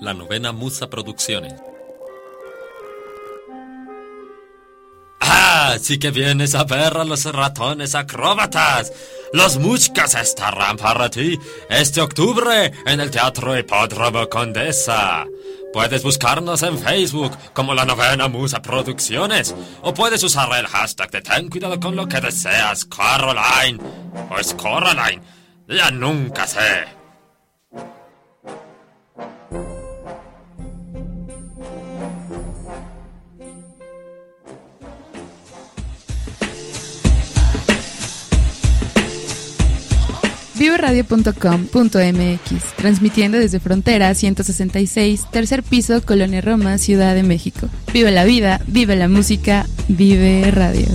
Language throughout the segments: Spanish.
La novena Musa Producciones. ¡Ah! Sí que vienes a ver a los ratones acróbatas. Los muchcas estarán para ti este octubre en el Teatro Hipódromo Condesa. Puedes buscarnos en Facebook como la novena Musa Producciones o puedes usar el hashtag de ten cuidado con lo que deseas, Caroline. O es Coraline. Ya nunca sé. viveradio.com.mx, transmitiendo desde Frontera 166, tercer piso, Colonia Roma, Ciudad de México. Vive la vida, vive la música, vive radio.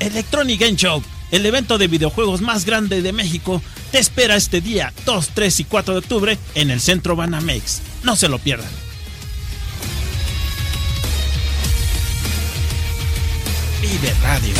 Electronic Game Show, el evento de videojuegos más grande de México, te espera este día 2, 3 y 4 de octubre en el Centro Banamex. No se lo pierdan. Vive Radio.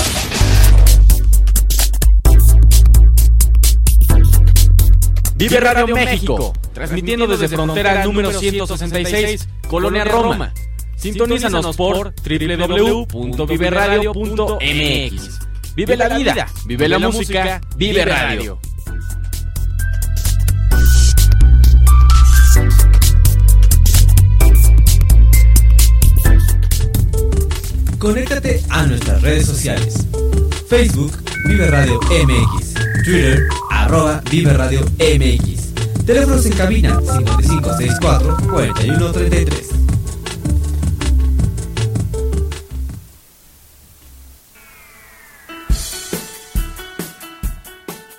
Vive Radio México, transmitiendo desde frontera número 166, Colonia Roma. Sintonízanos por www.viveradio.mx. Vive la vida, vive la música, vive radio. Conéctate a nuestras redes sociales. Facebook, Vive Radio MX. Twitter, arroba Radio MX. Teléfonos en cabina 5564 4133.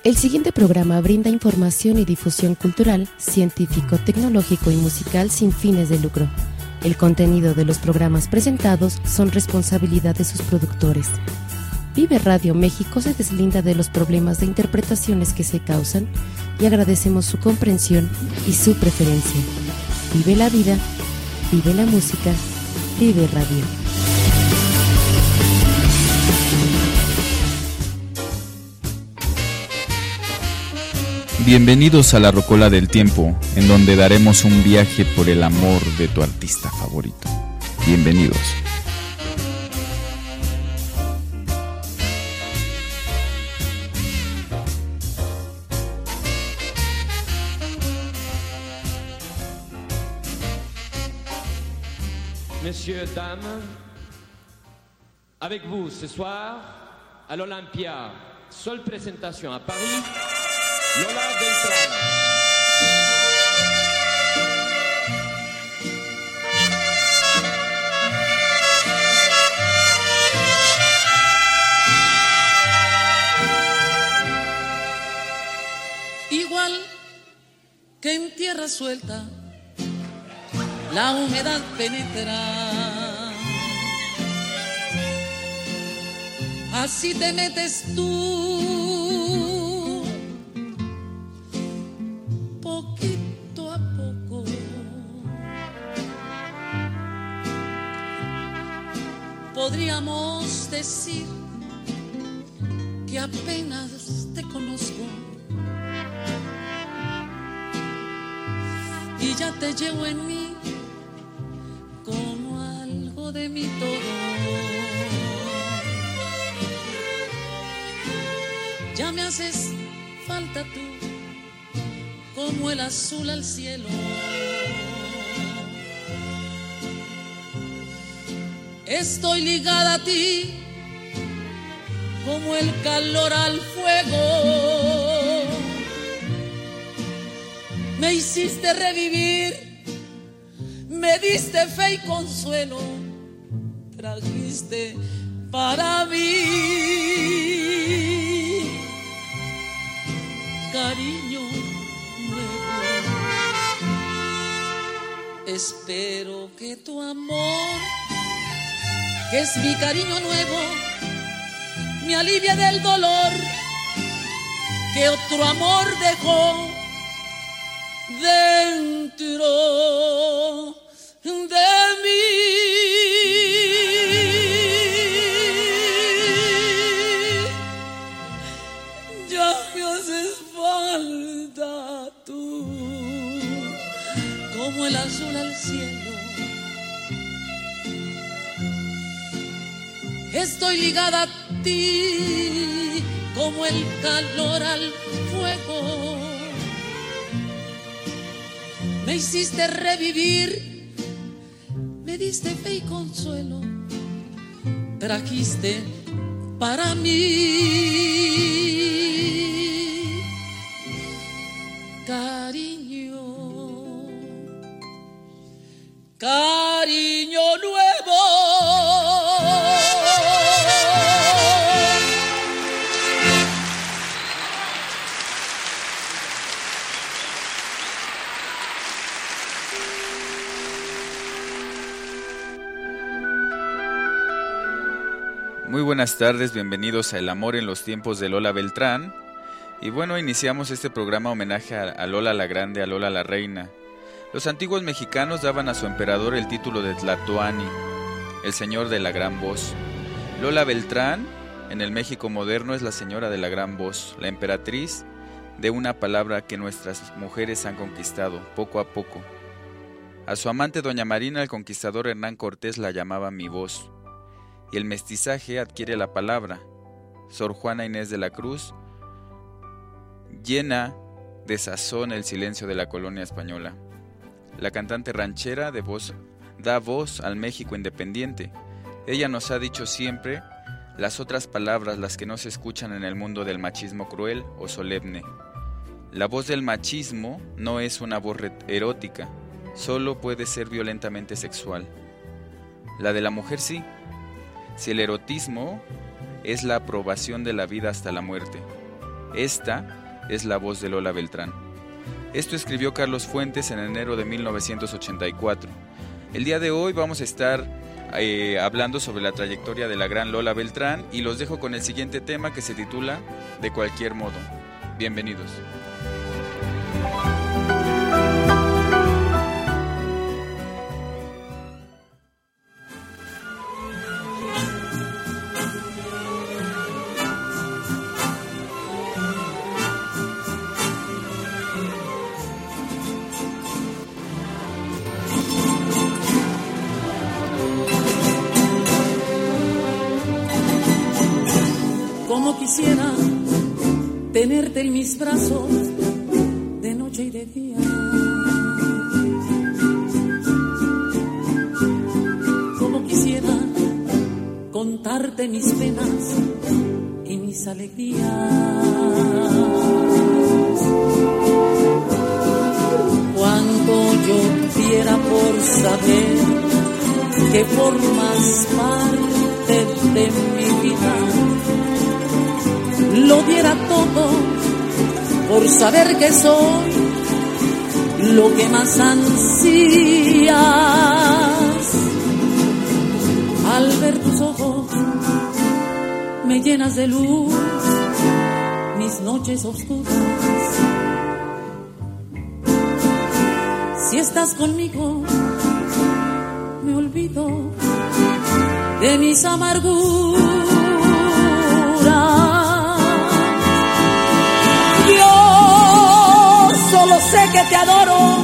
El siguiente programa brinda información y difusión cultural, científico, tecnológico y musical sin fines de lucro. El contenido de los programas presentados son responsabilidad de sus productores. Vive Radio México se deslinda de los problemas de interpretaciones que se causan y agradecemos su comprensión y su preferencia. Vive la vida, vive la música, vive radio. Bienvenidos a la Rocola del Tiempo, en donde daremos un viaje por el amor de tu artista favorito. Bienvenidos. Messieurs, dames, avec vous ce soir à l'Olympia, seule présentation à Paris, Lola Beltrán. Igual que en tierra suelta, la humedad penetra. Así te metes tú, Podríamos decir que apenas te conozco. y ya te llevo en mí como algo de mi todo. Ya me haces falta tú como el azul al cielo. Estoy ligada a ti como el calor al fuego me hiciste revivir, me diste fe y consuelo, trajiste para mí cariño nuevo. Espero que tu amor, que es mi cariño nuevo, me alivie del dolor que otro amor dejó dentro de mí. Estoy ligada a ti como el calor al fuego. Me hiciste revivir, me diste fe y consuelo. Trajiste para mí cariño, cariño nuevo. Muy buenas tardes, bienvenidos a El Amor en los tiempos de Lola Beltrán. Y bueno, iniciamos este programa homenaje a, Lola la Grande, a Lola la Reina. Los antiguos mexicanos daban a su emperador el título de Tlatoani, el señor de la gran voz. Lola Beltrán, en el México moderno, es la señora de la gran voz, la emperatriz de una palabra que nuestras mujeres han conquistado, poco a poco. A su amante doña Marina el conquistador Hernán Cortés la llamaba mi voz y el mestizaje adquiere la palabra. Sor Juana Inés de la Cruz llena de sazón el silencio de la colonia española. La cantante ranchera de voz da voz al México independiente. Ella nos ha dicho siempre las otras palabras, las que no se escuchan en el mundo del machismo cruel o solemne. La voz del machismo no es una voz erótica, solo puede ser violentamente sexual. La de la mujer sí, si el erotismo es la aprobación de la vida hasta la muerte. Esta es la voz de Lola Beltrán. Esto escribió Carlos Fuentes en enero de 1984. El día de hoy vamos a estar eh, hablando sobre la trayectoria de la gran Lola Beltrán y los dejo con el siguiente tema que se titula De cualquier modo. Bienvenidos. Tenerte en mis brazos de noche y de día. Como quisiera contarte mis penas y mis alegrías. Cuando yo diera por saber que formas parte de mi vida lo diera todo por saber que soy lo que más ansías. Al ver tus ojos me llenas de luz mis noches oscuras. Si estás conmigo, me olvido de mis amarguras. Solo sé que te adoro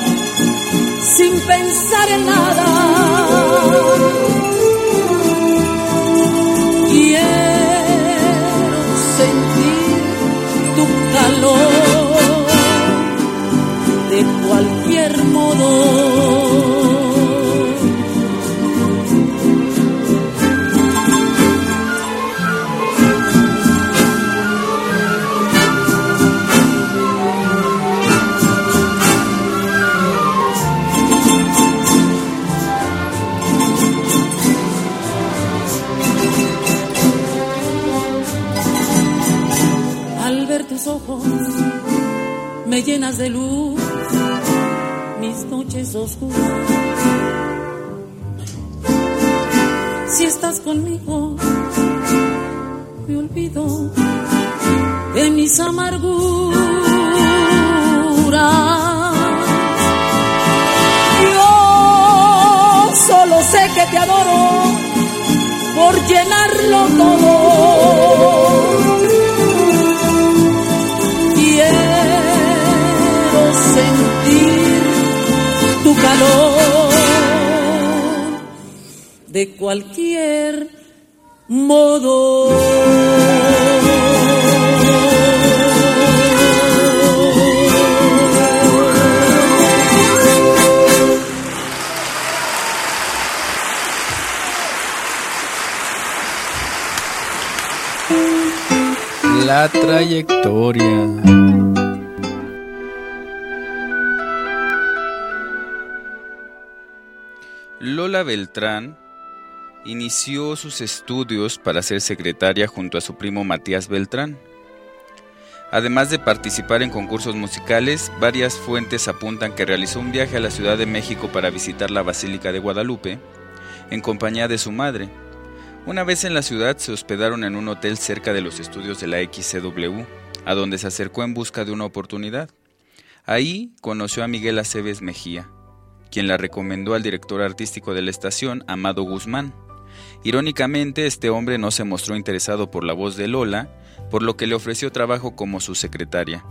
sin pensar en nada. Quiero sentir tu calor de cualquier modo. Me llenas de luz mis noches oscuras. Si estás conmigo, me olvido de mis amarguras. Yo solo sé que te adoro por llenarlo todo de cualquier modo. La trayectoria. Lola Beltrán inició sus estudios para ser secretaria junto a su primo Matías Beltrán. Además de participar en concursos musicales, varias fuentes apuntan que realizó un viaje a la Ciudad de México para visitar la Basílica de Guadalupe en compañía de su madre. Una vez en la ciudad se hospedaron en un hotel cerca de los estudios de la XCW, a donde se acercó en busca de una oportunidad. Ahí conoció a Miguel Aceves Mejía, quien la recomendó al director artístico de la estación, Amado Guzmán. Irónicamente, este hombre no se mostró interesado por la voz de Lola, por lo que le ofreció trabajo como su secretaria.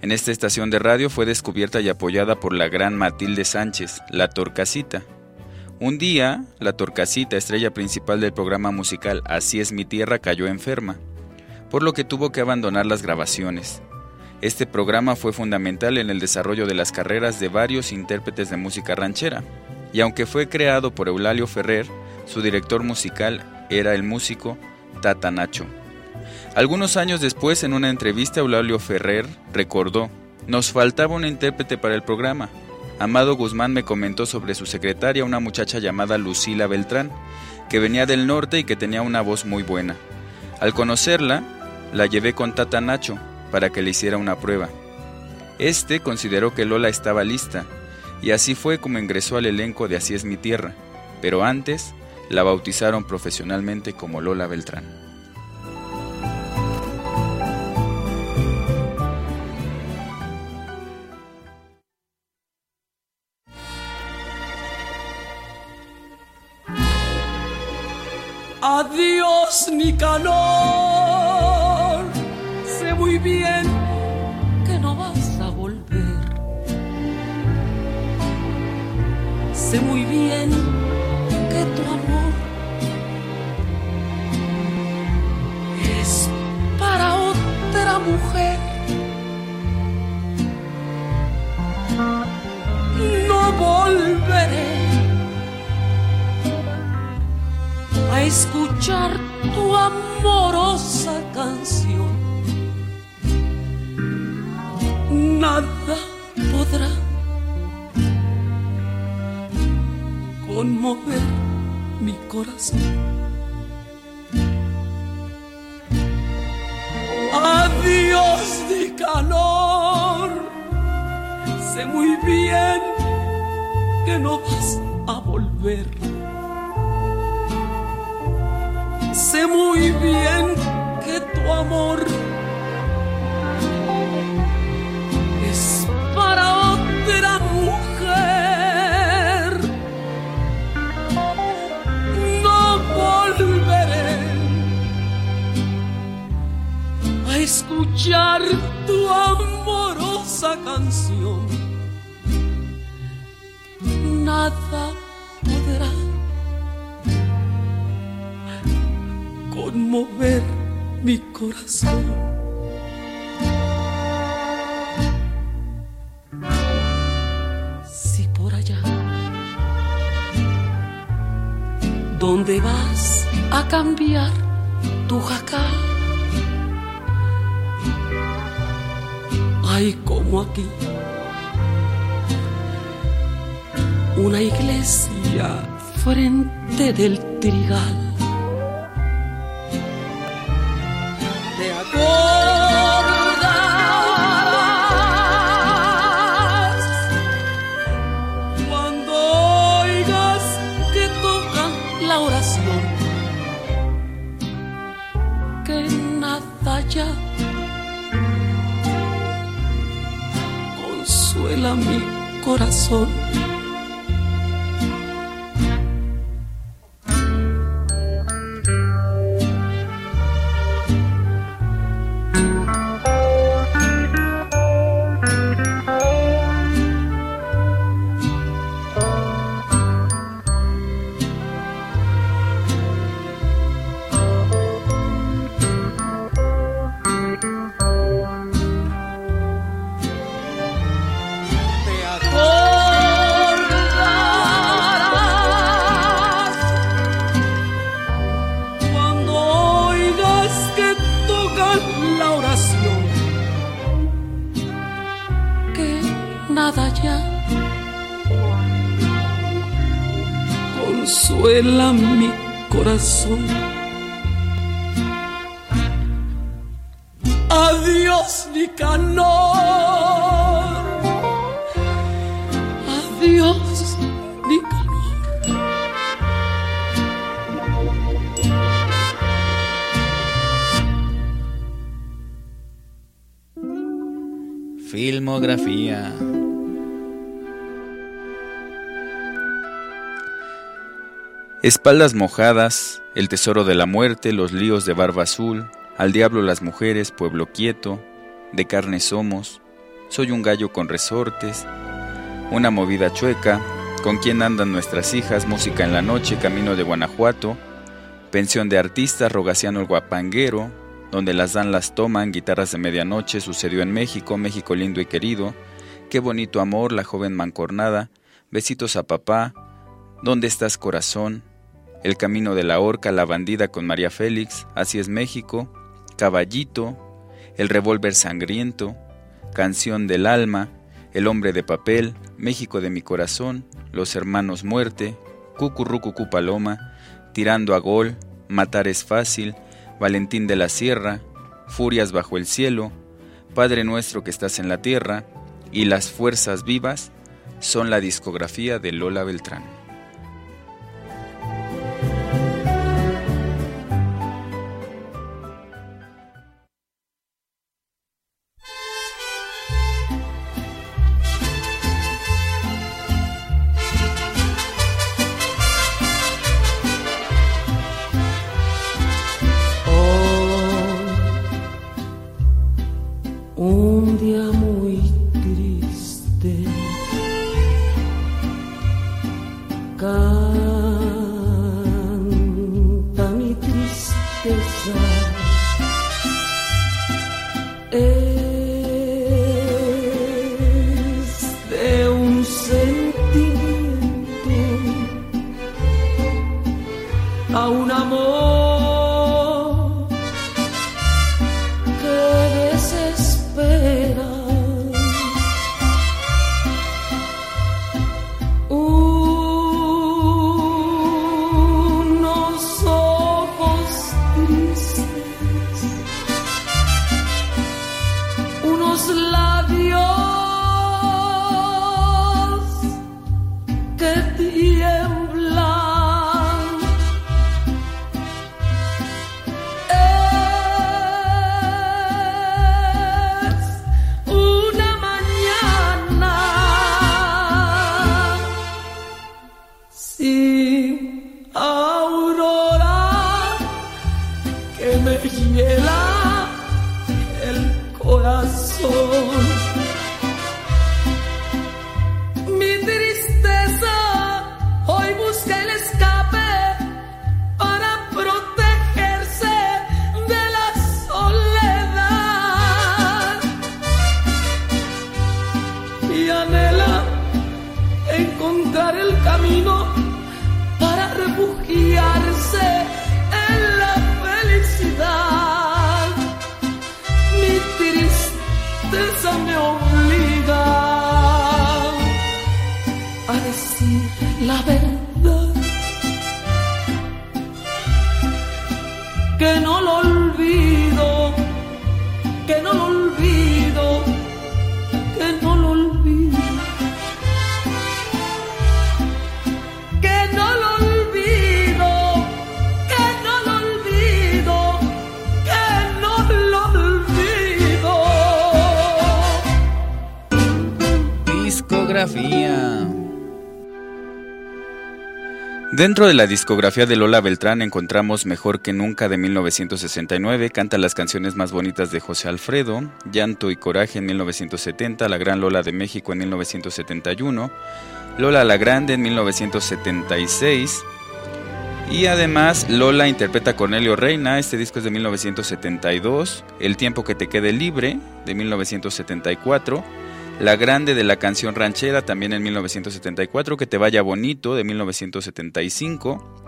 En esta estación de radio fue descubierta y apoyada por la gran Matilde Sánchez, la Torcasita. Un día, la Torcasita, estrella principal del programa musical Así es mi tierra, cayó enferma, por lo que tuvo que abandonar las grabaciones. Este programa fue fundamental en el desarrollo de las carreras de varios intérpretes de música ranchera, y aunque fue creado por Eulalio Ferrer, su director musical era el músico Tata Nacho. Algunos años después, en una entrevista, Eulalio Ferrer recordó, nos faltaba un intérprete para el programa. Amado Guzmán me comentó sobre su secretaria, una muchacha llamada Lucila Beltrán, que venía del norte y que tenía una voz muy buena. Al conocerla, la llevé con Tata Nacho para que le hiciera una prueba. Este consideró que Lola estaba lista, y así fue como ingresó al elenco de Así es mi tierra, pero antes la bautizaron profesionalmente como Lola Beltrán. Adiós, Nicanor. Sé muy bien que no vas a volver. Sé muy bien mujer. No volveré a escuchar tu amorosa canción. Nada podrá conmover mi corazón. Adiós de calor, sé muy bien que no vas a volver. Sé muy bien que tu amor escuchar tu amorosa canción. Nada podrá conmover mi corazón. Si por allá, donde vas a cambiar tu jacal, hay como aquí una iglesia frente del trigal. Mi corazón. Consuela mi corazón. Adiós, Nicanor. Adiós, Nicanor. Filmografía. Espaldas mojadas, El tesoro de la muerte, Los líos de barba azul, Al diablo las mujeres, Pueblo quieto, De carne somos, Soy un gallo con resortes, Una movida chueca, Con quién andan nuestras hijas, Música en la noche, Camino de Guanajuato, Pensión de artistas, Rogaciano el guapanguero, Donde las dan las toman, Guitarras de medianoche, Sucedió en México, México lindo y querido, Qué bonito amor, La joven mancornada, Besitos a papá, ¿Dónde estás corazón? El camino de la horca, la bandida con María Félix, Así es México, Caballito, El revólver sangriento, Canción del alma, El hombre de papel, México de mi corazón, Los hermanos muerte, Cucurrucucú paloma, Tirando a gol, Matar es fácil, Valentín de la Sierra, Furias bajo el cielo, Padre nuestro que estás en la tierra, y Las fuerzas vivas son la discografía de Lola Beltrán. Dentro de la discografía de Lola Beltrán encontramos Mejor que Nunca de 1969, canta las canciones más bonitas de José Alfredo, Llanto y Coraje en 1970, La Gran Lola de México en 1971, Lola la Grande en 1976 y además Lola interpreta a Cornelio Reina, este disco es de 1972, El Tiempo que te quede libre de 1974, La Grande de la canción ranchera también en 1974, Que te vaya bonito de 1975,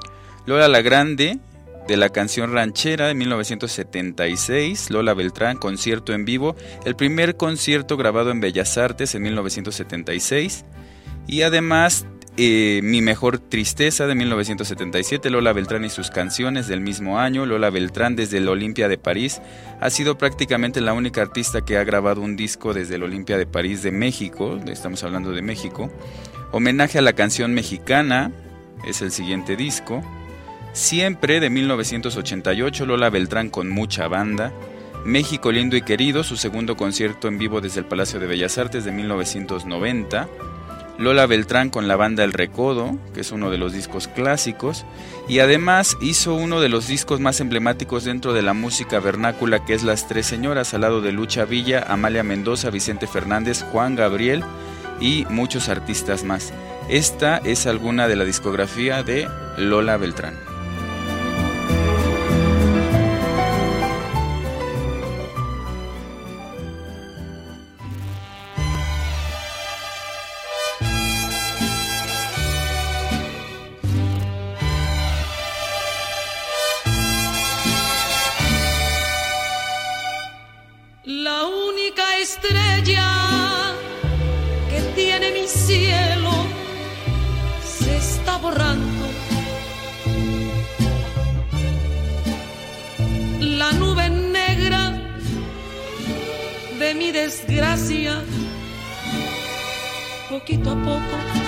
Lola la Grande de la canción ranchera de 1976, Lola Beltrán, concierto en vivo, el primer concierto grabado en Bellas Artes en 1976 y además eh, Mi Mejor Tristeza de 1977, Lola Beltrán y sus canciones del mismo año. Lola Beltrán desde el Olimpia de París ha sido prácticamente la única artista que ha grabado un disco desde el Olimpia de París de México, estamos hablando de México. Homenaje a la canción mexicana es el siguiente disco. Siempre de 1988, Lola Beltrán con mucha banda. México lindo y querido, su segundo concierto en vivo desde el Palacio de Bellas Artes de 1990. Lola Beltrán con la banda El Recodo, que es uno de los discos clásicos, y además hizo uno de los discos más emblemáticos dentro de la música vernácula, que es Las Tres Señoras, al lado de Lucha Villa, Amalia Mendoza, Vicente Fernández, Juan Gabriel y muchos artistas más. Esta es alguna de la discografía de Lola Beltrán. Poquito a poco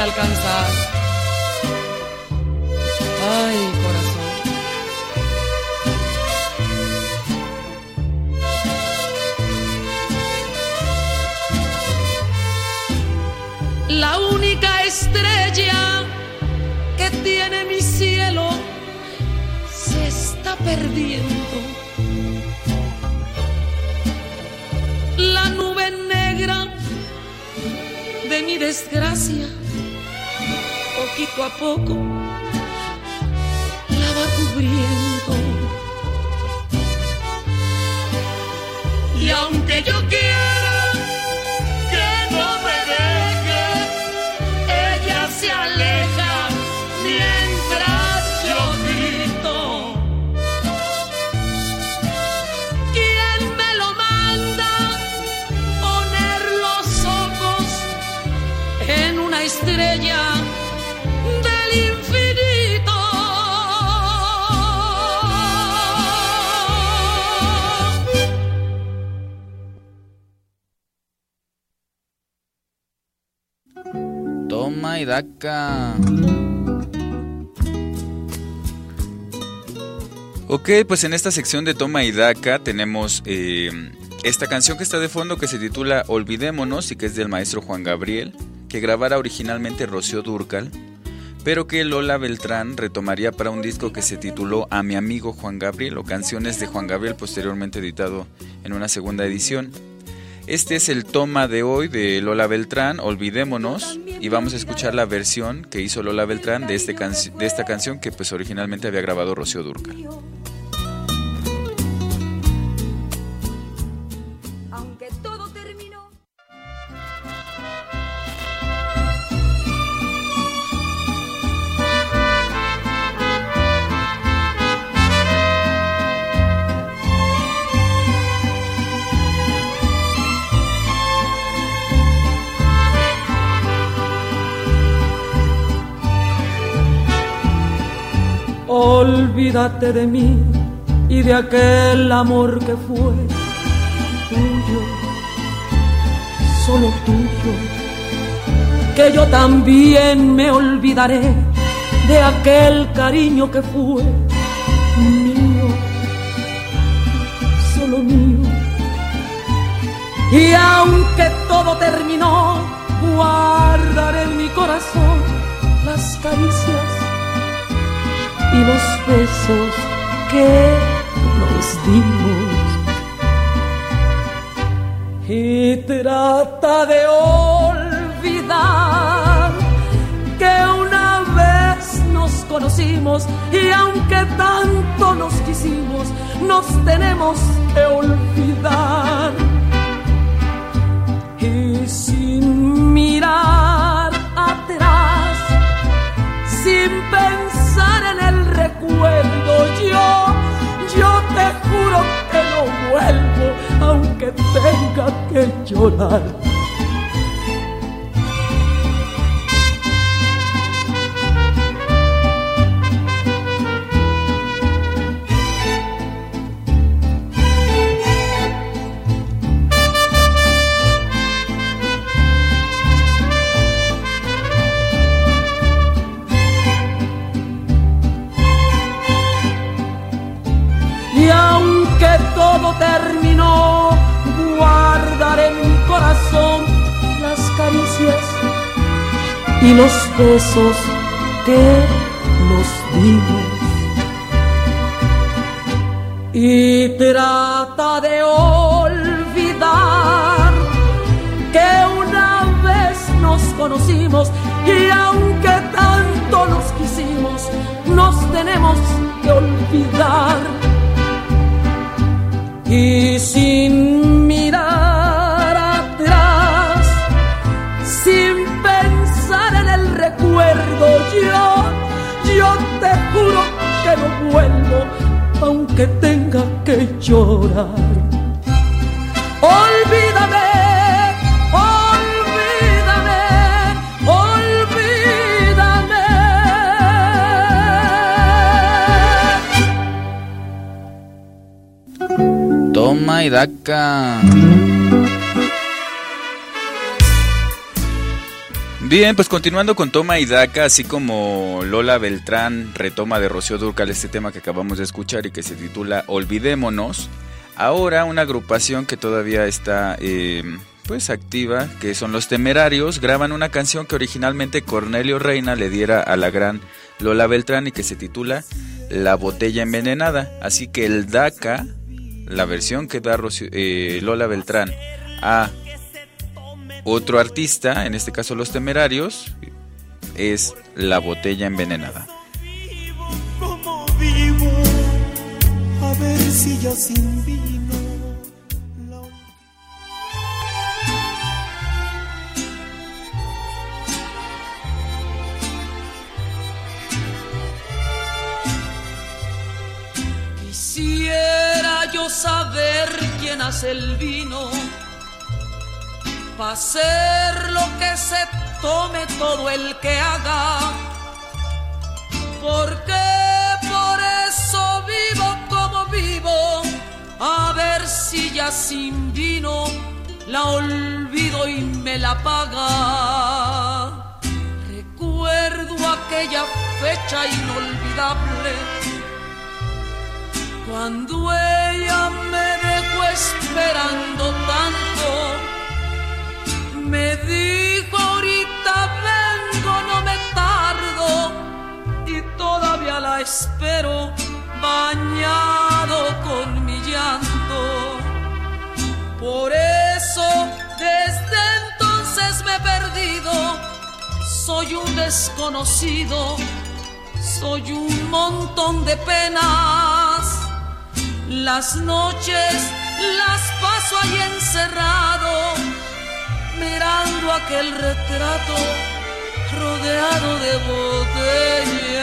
alcanzar. Ay, corazón. La única estrella que tiene mi cielo se está perdiendo. La nube negra de mi desgracia, poquito a poco la va cubriendo. Ok, pues en esta sección de Toma y Daca tenemos eh, esta canción que está de fondo que se titula Olvidémonos y que es del maestro Juan Gabriel, que grabara originalmente Rocío Durcal, pero que Lola Beltrán retomaría para un disco que se tituló A mi amigo Juan Gabriel o Canciones de Juan Gabriel, posteriormente editado en una segunda edición. Este es el toma de hoy de Lola Beltrán, Olvidémonos, y vamos a escuchar la versión que hizo Lola Beltrán de, este de esta canción que pues originalmente había grabado Rocío Durcal. Olvídate de mí y de aquel amor que fue tuyo, solo tuyo. Que yo también me olvidaré de aquel cariño que fue mío, solo mío. Y aunque todo terminó, guardaré en mi corazón las caricias y los besos que nos dimos. Y trata de olvidar que una vez nos conocimos y aunque tanto nos quisimos, nos tenemos que olvidar. Y sin mirar atrás, sin pensar en el recuerdo, yo, yo te juro que no vuelvo, aunque tenga que llorar. Y los besos que nos dimos. Y trata de olvidar que una vez nos conocimos y aunque tanto nos quisimos, nos tenemos que olvidar y sin vuelvo, aunque tenga que llorar. Olvídame. Toma y daca. Bien, pues continuando con Toma y Daca, así como Lola Beltrán retoma de Rocío Durcal este tema que acabamos de escuchar y que se titula Olvidémonos, ahora una agrupación que todavía está eh, pues activa, que son Los Temerarios, graban una canción que originalmente Cornelio Reina le diera a la gran Lola Beltrán y que se titula La botella envenenada, así que el Daca, la versión que da eh, Lola Beltrán a otro artista, en este caso Los Temerarios, es La botella envenenada. a ver si ya sin vino. Quisiera yo saber quién hace el vino, para hacer lo que se tome todo el que haga, porque por eso vivo como vivo, a ver si ya sin vino la olvido y me la paga. Recuerdo aquella fecha inolvidable cuando ella me dejó esperando tanto, me dijo ahorita vengo, no me tardo, y todavía la espero bañado con mi llanto. Por eso desde entonces me he perdido, soy un desconocido, soy un montón de penas. Las noches las paso ahí encerrado, mirando aquel retrato rodeado de botellas.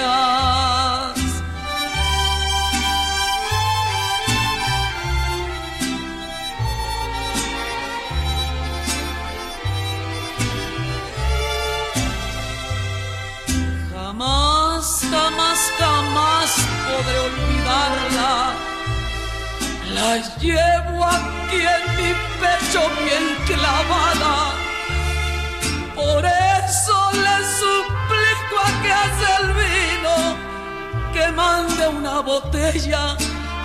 Jamás, jamás, jamás podré olvidarla. La llevo aquí y en mi pecho bien clavada. Por eso le suplico a que hace el vino que mande una botella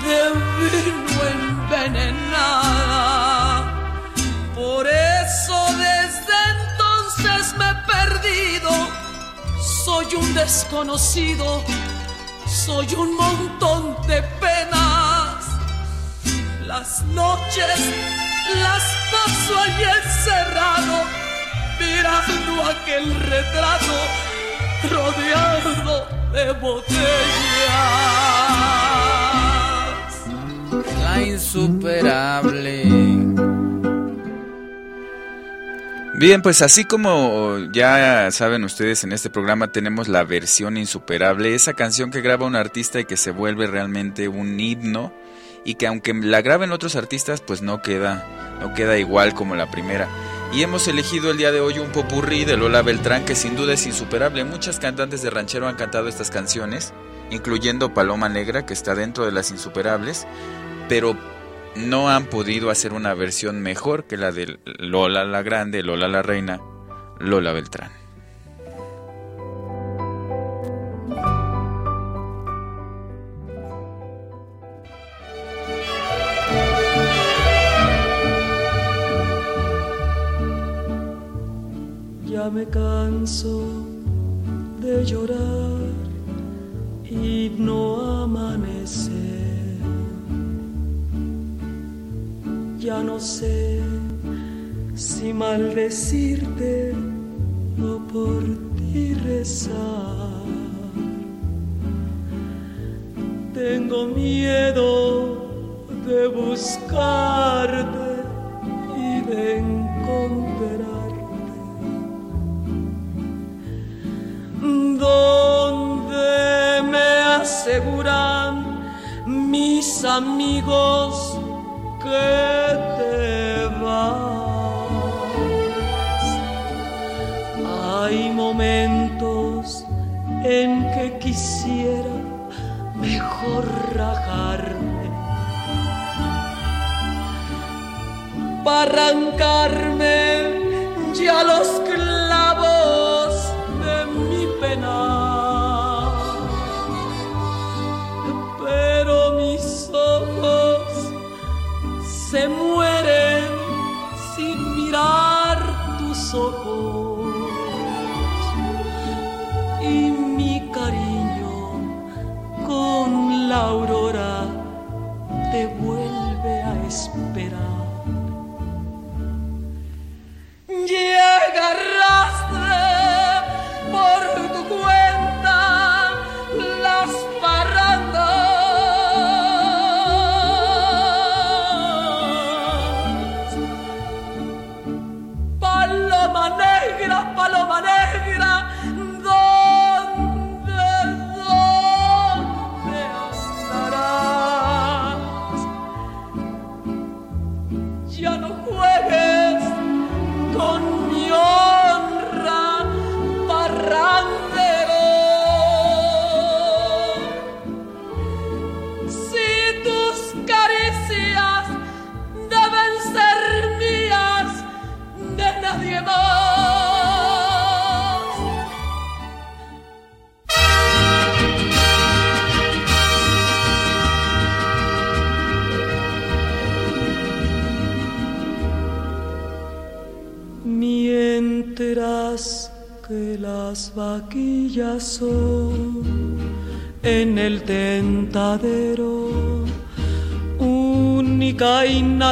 de vino envenenada. Por eso desde entonces me he perdido. Soy un desconocido, soy un montón de penas. Las noches las paso allí encerrado, mirando aquel retrato rodeado de botellas. La insuperable. Bien, pues así como ya saben ustedes en este programa tenemos la versión insuperable, esa canción que graba un artista y que se vuelve realmente un himno y que aunque la graben otros artistas pues no queda no queda igual como la primera. Y hemos elegido el día de hoy un popurrí de Lola Beltrán que sin duda es insuperable. Muchas cantantes de ranchero han cantado estas canciones, incluyendo Paloma Negra que está dentro de las insuperables, pero no han podido hacer una versión mejor que la de Lola la Grande, Lola la Reina, Lola Beltrán. Ya me canso de llorar y no amanecer. Ya no sé si maldecirte o por ti rezar. Tengo miedo de buscarte y de encontrarte. Donde me aseguran mis amigos que te vas. Hay momentos en que quisiera mejor rajarme para arrancarme ya los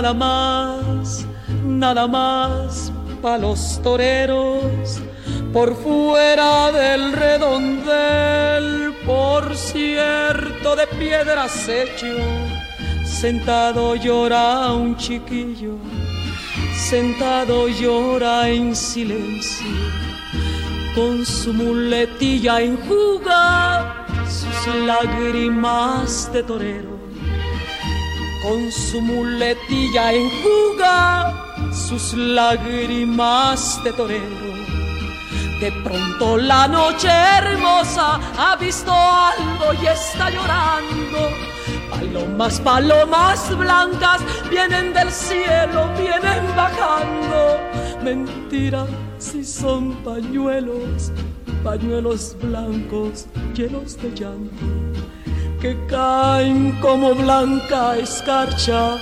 nada más, nada más pa' los toreros, por fuera del redondel, por cierto de piedras hecho, sentado llora un chiquillo sentado llora en silencio, con su muletilla enjuga sus lágrimas de torero, con su muletilla enjuga sus lágrimas de torero. De pronto la noche hermosa ha visto algo y está llorando. Palomas, palomas blancas vienen del cielo, vienen bajando. Mentira si son pañuelos, pañuelos blancos llenos de llanto, que caen como blanca escarcha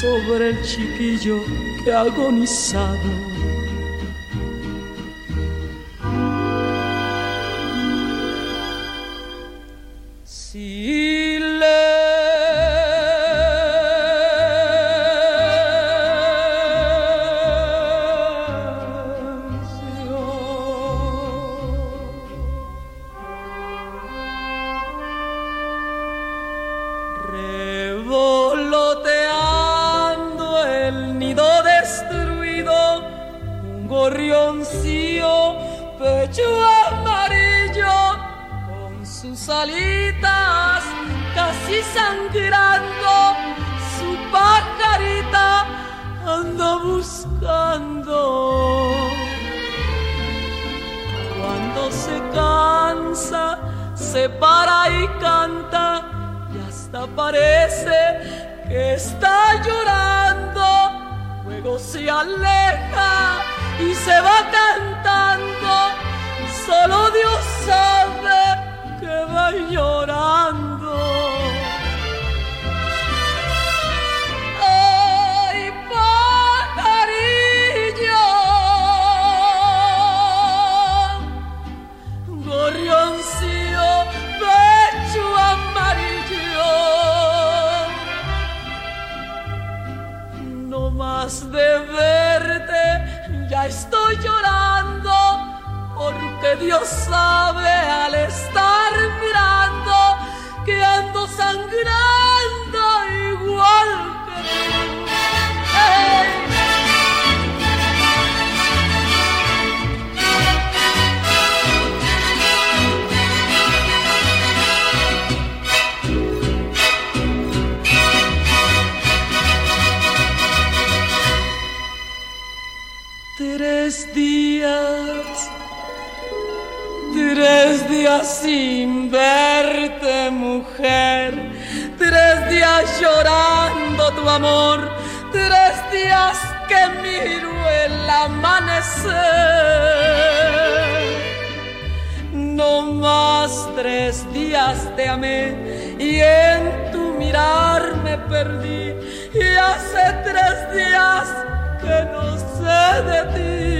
sobre el chiquillo que agonizado. Te amé y en tu mirar me perdí. Y hace tres días que no sé de ti.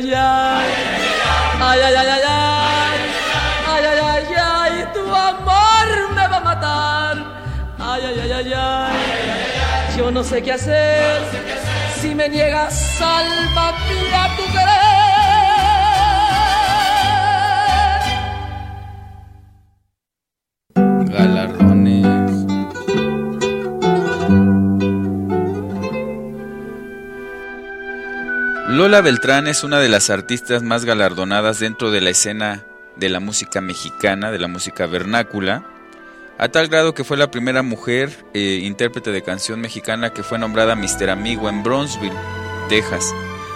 Ay, ay, ay, ay, ay, ay, ay, ay, ay, ay, tu amor me va a matar. Ay, ay, ay, ay, ay, yo no sé qué hacer. Si me niegas, sálvame a tu Lola Beltrán es una de las artistas más galardonadas dentro de la escena de la música mexicana, de la música vernácula, a tal grado que fue la primera mujer eh, intérprete de canción mexicana que fue nombrada Mister Amigo en Bronzeville, Texas.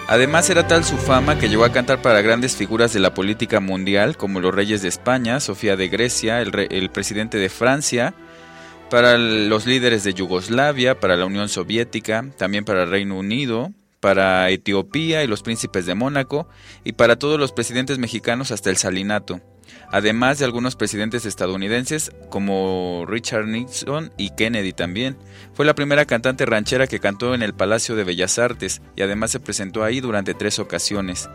Además era tal su fama que llegó a cantar para grandes figuras de la política mundial como los reyes de España, Sofía de Grecia, el, el presidente de Francia, para los líderes de Yugoslavia, para la Unión Soviética, también para el Reino Unido, para Etiopía y los príncipes de Mónaco, y para todos los presidentes mexicanos hasta el Salinato, además de algunos presidentes estadounidenses como Richard Nixon y Kennedy también. Fue la primera cantante ranchera que cantó en el Palacio de Bellas Artes y además se presentó ahí durante tres ocasiones.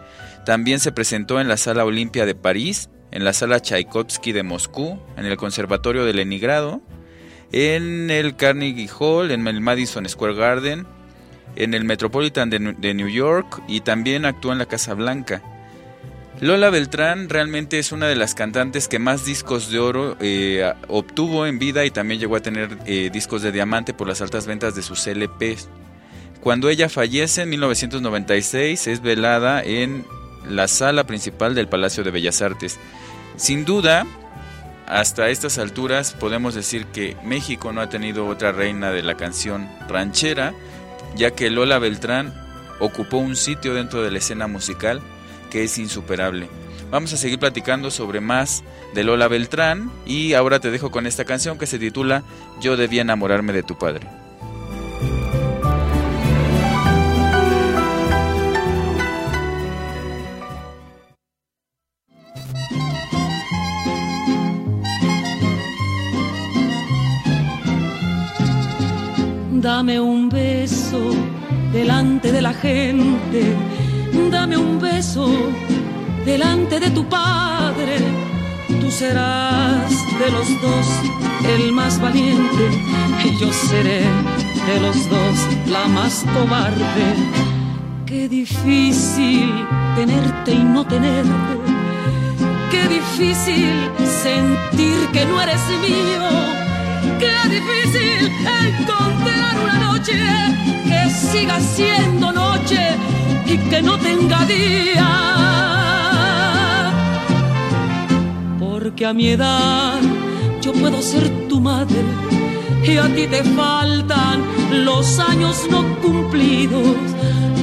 También se presentó en la Sala Olimpia de París, en la Sala Tchaikovsky de Moscú, en el Conservatorio de Leningrado, en el Carnegie Hall, en el Madison Square Garden, en el Metropolitan de, New York y también actuó en la Casa Blanca. Lola Beltrán realmente es una de las cantantes que más discos de oro eh, obtuvo en vida y también llegó a tener eh, discos de diamante por las altas ventas de sus LPs. Cuando ella fallece en 1996 es velada en la sala principal del Palacio de Bellas Artes. Sin duda, hasta estas alturas podemos decir que México no ha tenido otra reina de la canción ranchera, ya que Lola Beltrán ocupó un sitio dentro de la escena musical que es insuperable. Vamos a seguir platicando sobre más de Lola Beltrán y ahora te dejo con esta canción que se titula Yo debía enamorarme de tu padre. Dame un beso delante de la gente, dame un beso delante de tu padre. Tú serás de los dos el más valiente y yo seré de los dos la más cobarde. Qué difícil tenerte y no tenerte. Qué difícil sentir que no eres mío. Qué difícil encontrar una noche que siga siendo noche y que no tenga día. Porque a mi edad yo puedo ser tu madre y a ti te faltan los años no cumplidos.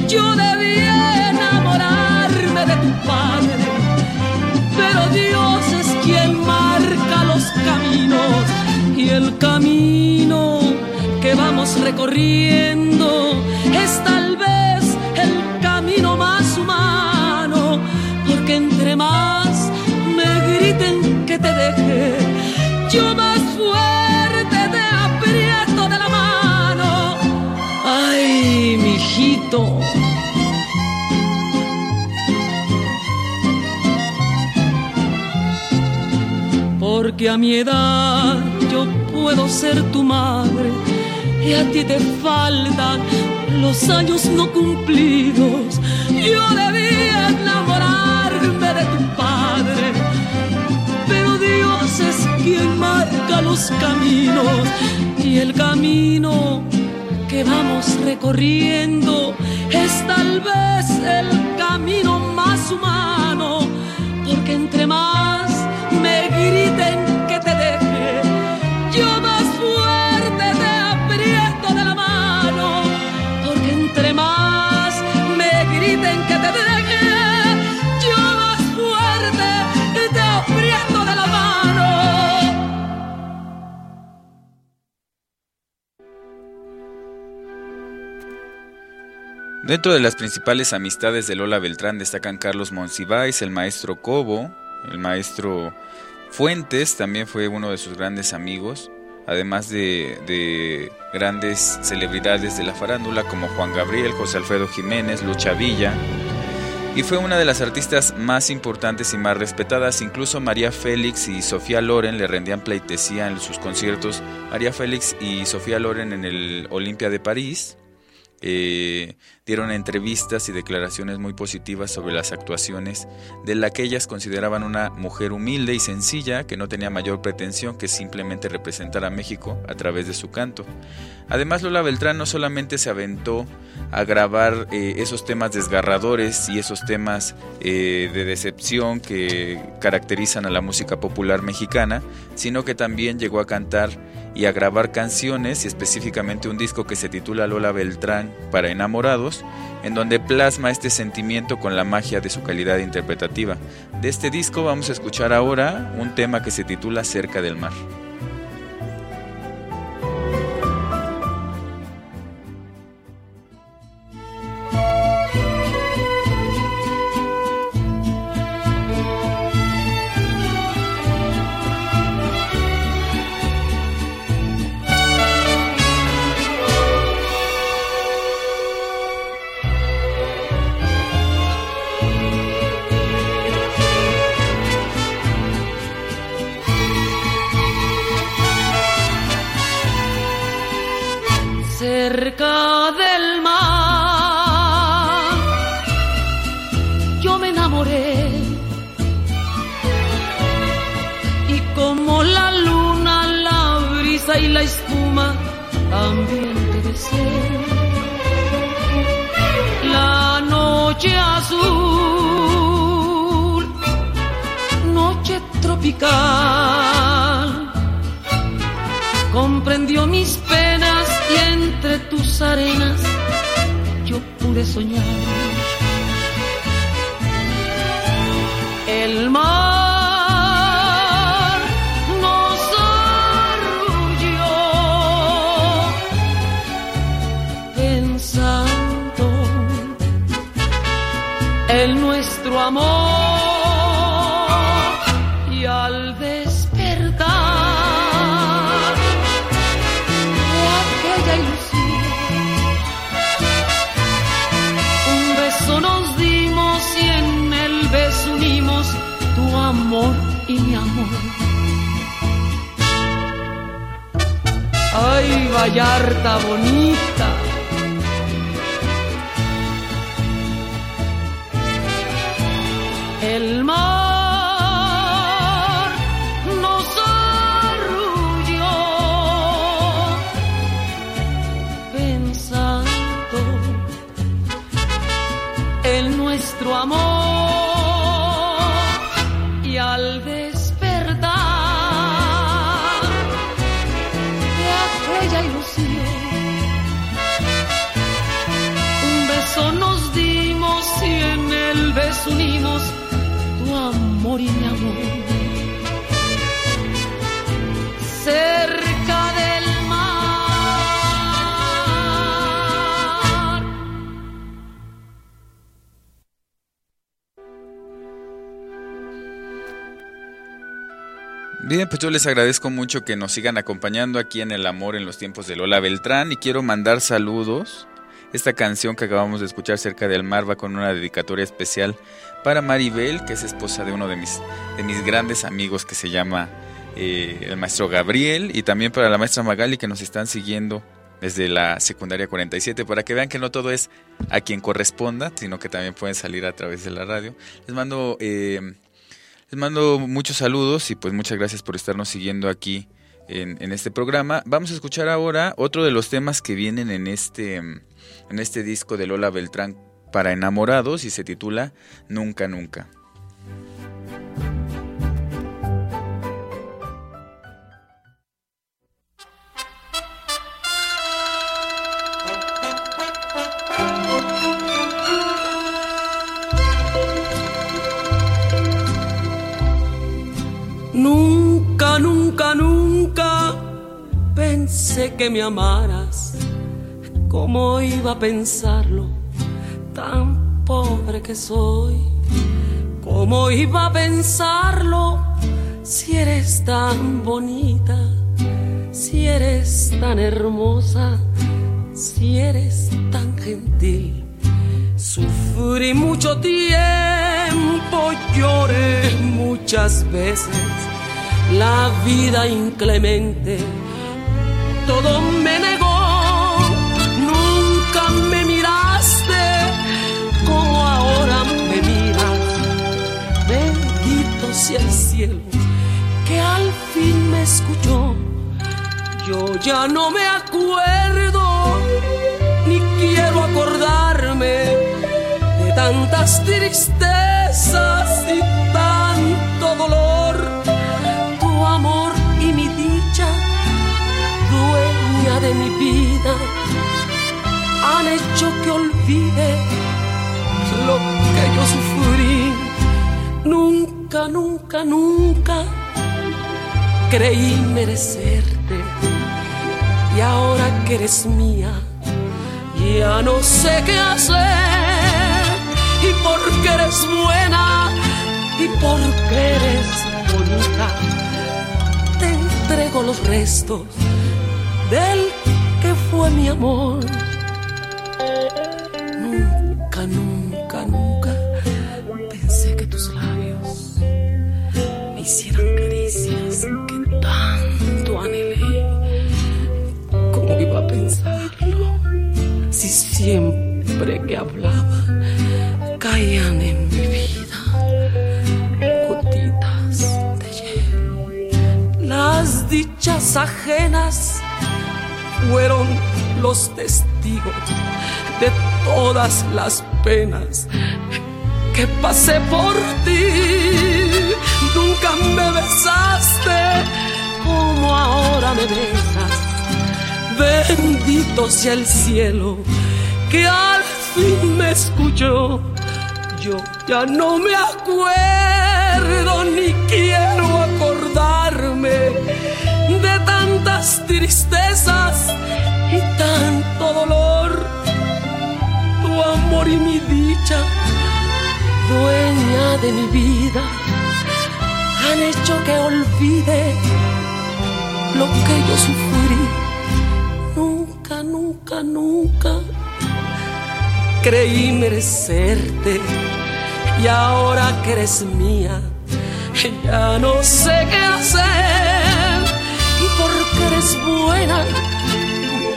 Yo debía enamorarme de tu padre, pero Dios es quien marca los caminos y el camino que vamos recorriendo es tal vez el camino más humano, porque entre más me griten que te deje, yo más fuerte te aprieto de la mano. Ay, mijito. Porque a mi edad puedo ser tu madre. Y a ti te faltan los años no cumplidos. Yo debía enamorarme de tu padre, pero Dios es quien marca los caminos. Y el camino que vamos recorriendo es tal vez el camino más humano, porque entre más me griten Dentro de las principales amistades de Lola Beltrán destacan Carlos Monsiváis, el maestro Cobo, el maestro Fuentes también fue uno de sus grandes amigos, además de, de grandes celebridades de la farándula como Juan Gabriel, José Alfredo Jiménez, Lucha Villa, y fue una de las artistas más importantes y más respetadas. Incluso María Félix y Sofía Loren le rendían pleitesía en sus conciertos. María Félix y Sofía Loren en el Olimpia de París eh, dieron entrevistas y declaraciones muy positivas sobre las actuaciones de la que ellas consideraban una mujer humilde y sencilla que no tenía mayor pretensión que simplemente representar a México a través de su canto. Además Lola Beltrán no solamente se aventó a grabar eh, esos temas desgarradores y esos temas eh, de decepción que caracterizan a la música popular mexicana, sino que también llegó a cantar y a grabar canciones y específicamente un disco que se titula Lola Beltrán para enamorados, en donde plasma este sentimiento con la magia de su calidad interpretativa. De este disco vamos a escuchar ahora un tema que se titula Cerca del mar. Cerca del mar. Yo me enamoré y como la luna, la brisa y la espuma también te besé. La noche azul, noche tropical, comprendió mis tus arenas yo pude soñar. El mar nos arrulló pensando en nuestro amor Vallarta bonita. El mar Bien, pues yo les agradezco mucho que nos sigan acompañando aquí en El Amor en los tiempos de Lola Beltrán y quiero mandar saludos. Esta canción que acabamos de escuchar cerca del mar va con una dedicatoria especial para Maribel, que es esposa de uno de mis, de mis grandes amigos que se llama eh, el maestro Gabriel, y también para la maestra Magali que nos están siguiendo desde la secundaria 47, para que vean que no todo es a quien corresponda, sino que también pueden salir a través de la radio. Les mando... eh, mando muchos saludos y pues muchas gracias por estarnos siguiendo aquí en, en este programa. Vamos a escuchar ahora otro de los temas que vienen en este, en este disco de Lola Beltrán para enamorados y se titula Nunca Nunca. Nunca, nunca, nunca pensé que me amaras. ¿Cómo iba a pensarlo? Tan pobre que soy. ¿Cómo iba a pensarlo si eres tan bonita? Si eres tan hermosa, si eres tan gentil. Sufrí mucho tiempo, lloré muchas veces la vida inclemente. Todo me negó, nunca me miraste como ahora me miras. Bendito sea el cielo que al fin me escuchó. Yo ya no me acuerdo ni quiero acordarme de tantas tristezas y tanto dolor. Amor y mi dicha, dueña de mi vida, han hecho que olvide lo que yo sufrí. Nunca, nunca, nunca creí merecerte. Y ahora que eres mía, ya no sé qué hacer. Y porque eres buena y porque eres bonita, entrego los restos del que fue mi amor. Nunca, nunca, nunca pensé que tus labios me hicieran caricias que tanto anhelé. ¿Cómo iba a pensarlo? Si siempre que hablaba caían en dichas ajenas fueron los testigos de todas las penas que pasé por ti. Nunca me besaste como ahora me besas. Bendito sea el cielo que al fin me escuchó. Yo ya no me acuerdo ni quiero acordarme tantas tristezas y tanto dolor. Tu amor y mi dicha, dueña de mi vida, han hecho que olvide lo que yo sufrí. Nunca, nunca, nunca creí merecerte y ahora que eres mía, ya no sé qué hacer. Eres buena,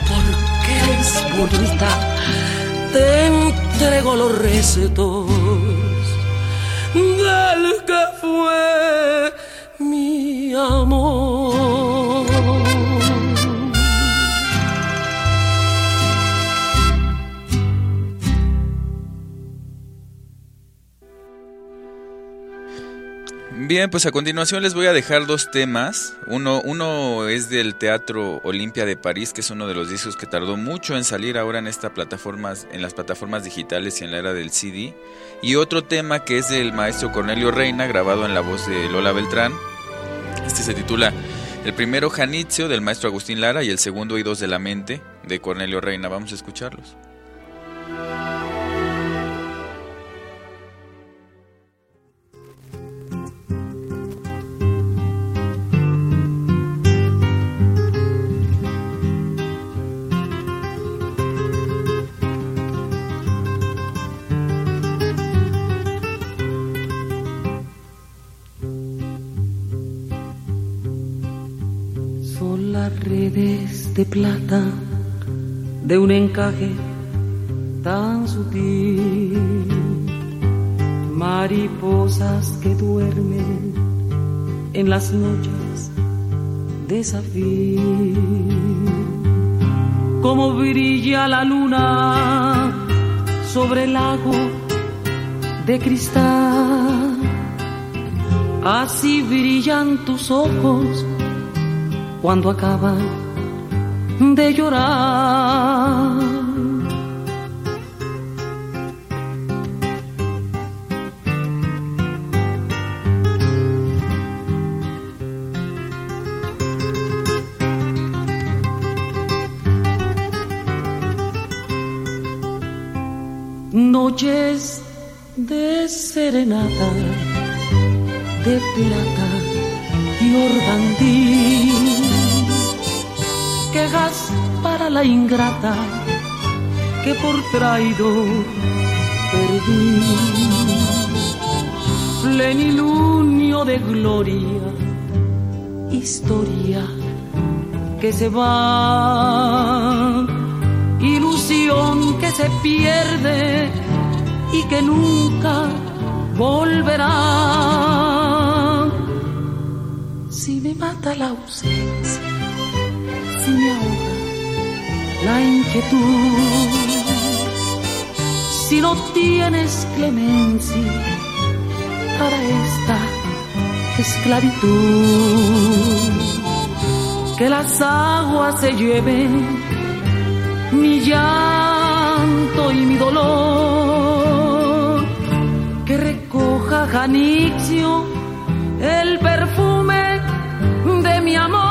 porque eres bonita, te entrego los recetos del que fue mi amor. Bien, pues a continuación les voy a dejar dos temas. Uno, uno es del Teatro Olimpia de París, que es uno de los discos que tardó mucho en salir ahora en esta plataformas, en las plataformas digitales y en la era del CD. Y otro tema que es del maestro Cornelio Reina, grabado en la voz de Lola Beltrán. Este se titula El primero Janitzio del maestro Agustín Lara y el segundo Oídos de la Mente de Cornelio Reina. Vamos a escucharlos. Redes de plata de un encaje tan sutil, mariposas que duermen en las noches de zafir, como brilla la luna sobre el lago de cristal, así brillan tus ojos cuando acaban de llorar. Noches de serenata, de plata y organdí quejas para la ingrata que por traidor perdí. Plenilunio de gloria, historia que se va, ilusión que se pierde y que nunca volverá. Si me mata la ausencia la inquietud. Si no tienes clemencia para esta esclavitud, que las aguas se lleven mi llanto y mi dolor, que recoja Janixio el perfume de mi amor.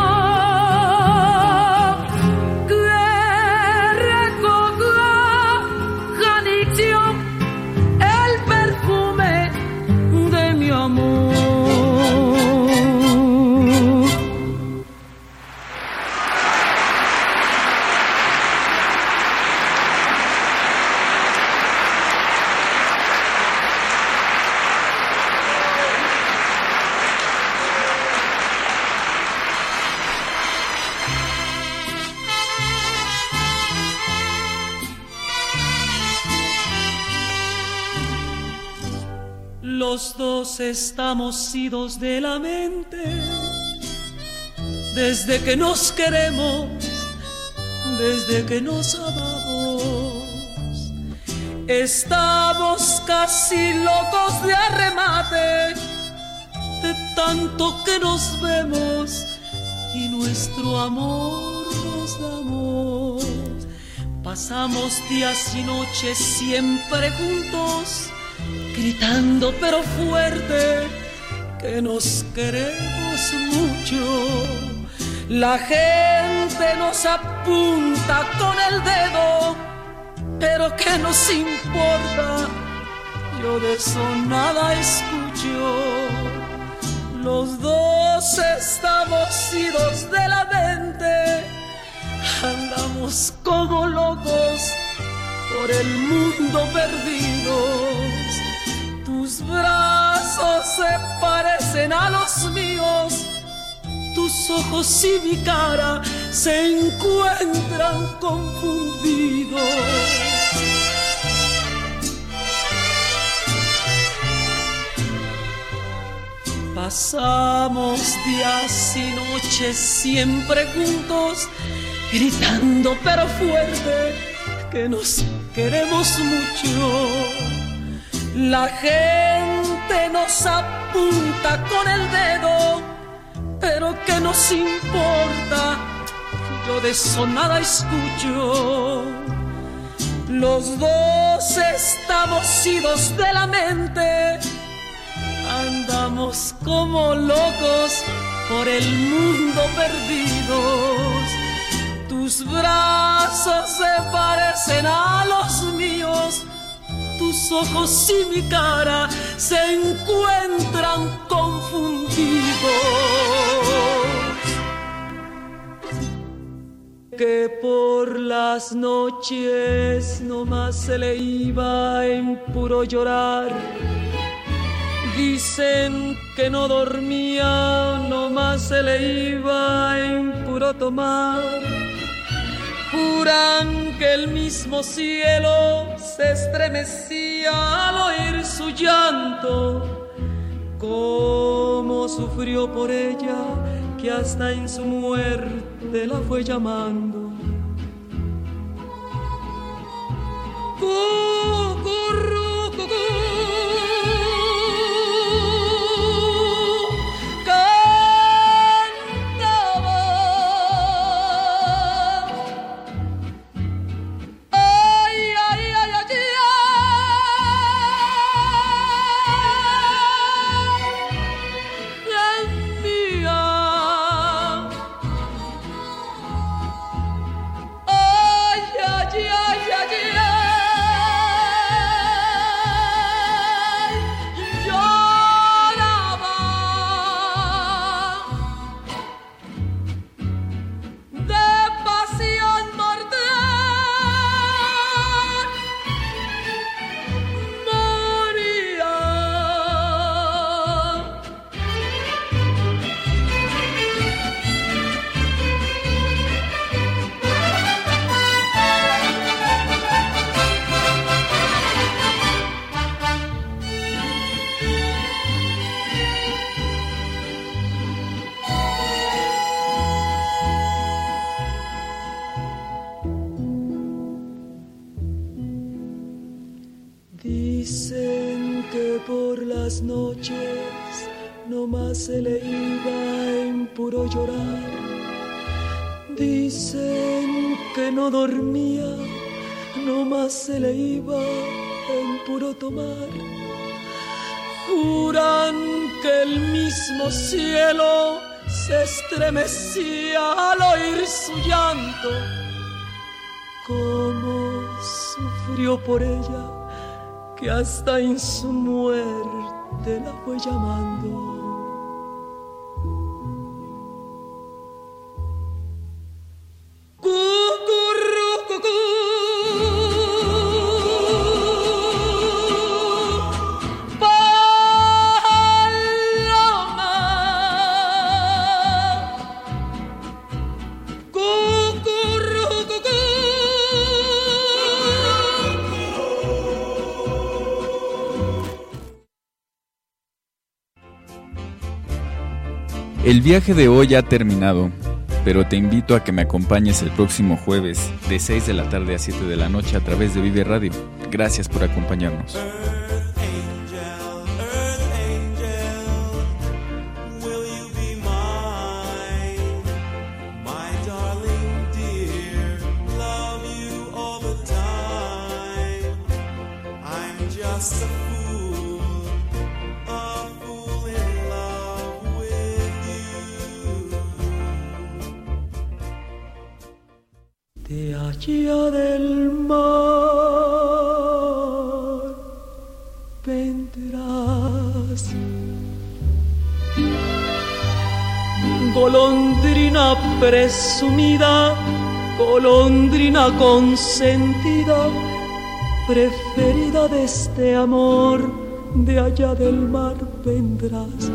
Estamos idos de la mente desde que nos queremos, desde que nos amamos. Estamos casi locos de arremate de tanto que nos vemos y nuestro amor nos damos. Pasamos días y noches siempre juntos gritando pero fuerte que nos queremos mucho. La gente nos apunta con el dedo, pero ¿qué nos importa? Yo de eso nada escucho. Los dos estamos idos de la mente, andamos como locos por el mundo perdidos tus brazos se parecen a tus ojos y mi cara se encuentran confundidos. Pasamos días y noches siempre juntos, gritando pero fuerte que nos queremos mucho. La gente nos apunta con el dedo, pero que nos importa, yo de eso nada escucho. Los dos estamos idos de la mente Andamos como locos por el mundo perdidos. Tus brazos se parecen a los míos. Tus ojos y mi cara se encuentran confundidos. Que por las noches nomás se le iba en puro llorar Dicen que no dormía, nomás se le iba en puro tomar. Juran que el mismo cielo se estremecía al oír su llanto. Cómo sufrió por ella, que hasta en su muerte la fue llamando. Se le iba en puro llorar. Dicen que no dormía, nomás se le iba en puro tomar. Juran que el mismo cielo se estremecía al oír su llanto. Cómo sufrió por ella, que hasta en su muerte la fue llamando. Viaje de hoy ha terminado, pero te invito a que me acompañes el próximo jueves de 6 de la tarde a 7 de la noche a través de Vive Radio. Gracias por acompañarnos. Del mar vendrás. Golondrina presumida, golondrina consentida, preferida de este amor, de allá del mar vendrás,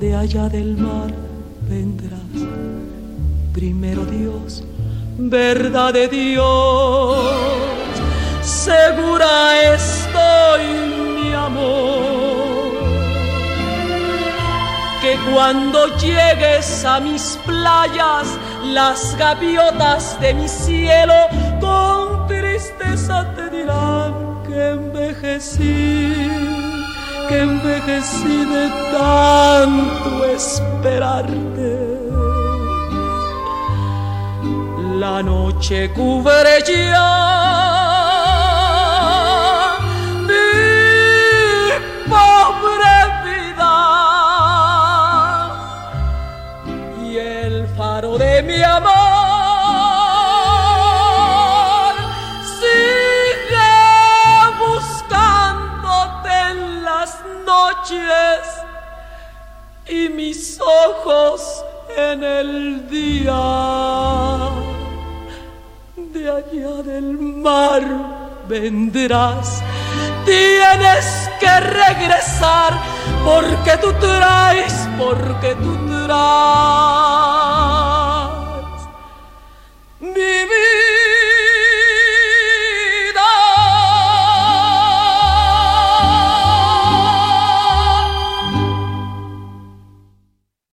de allá del mar vendrás. Primero Dios, verdad de Dios, segura estoy, mi amor, que cuando llegues a mis playas, las gaviotas de mi cielo con tristeza te dirán que envejecí, que envejecí de tanto esperarte. La noche cubre ya mi pobre vida. Y el faro de mi amor sigue buscándote en las noches y mis ojos en el día allá del mar vendrás. Tienes que regresar porque tú traes, porque tú traes mi.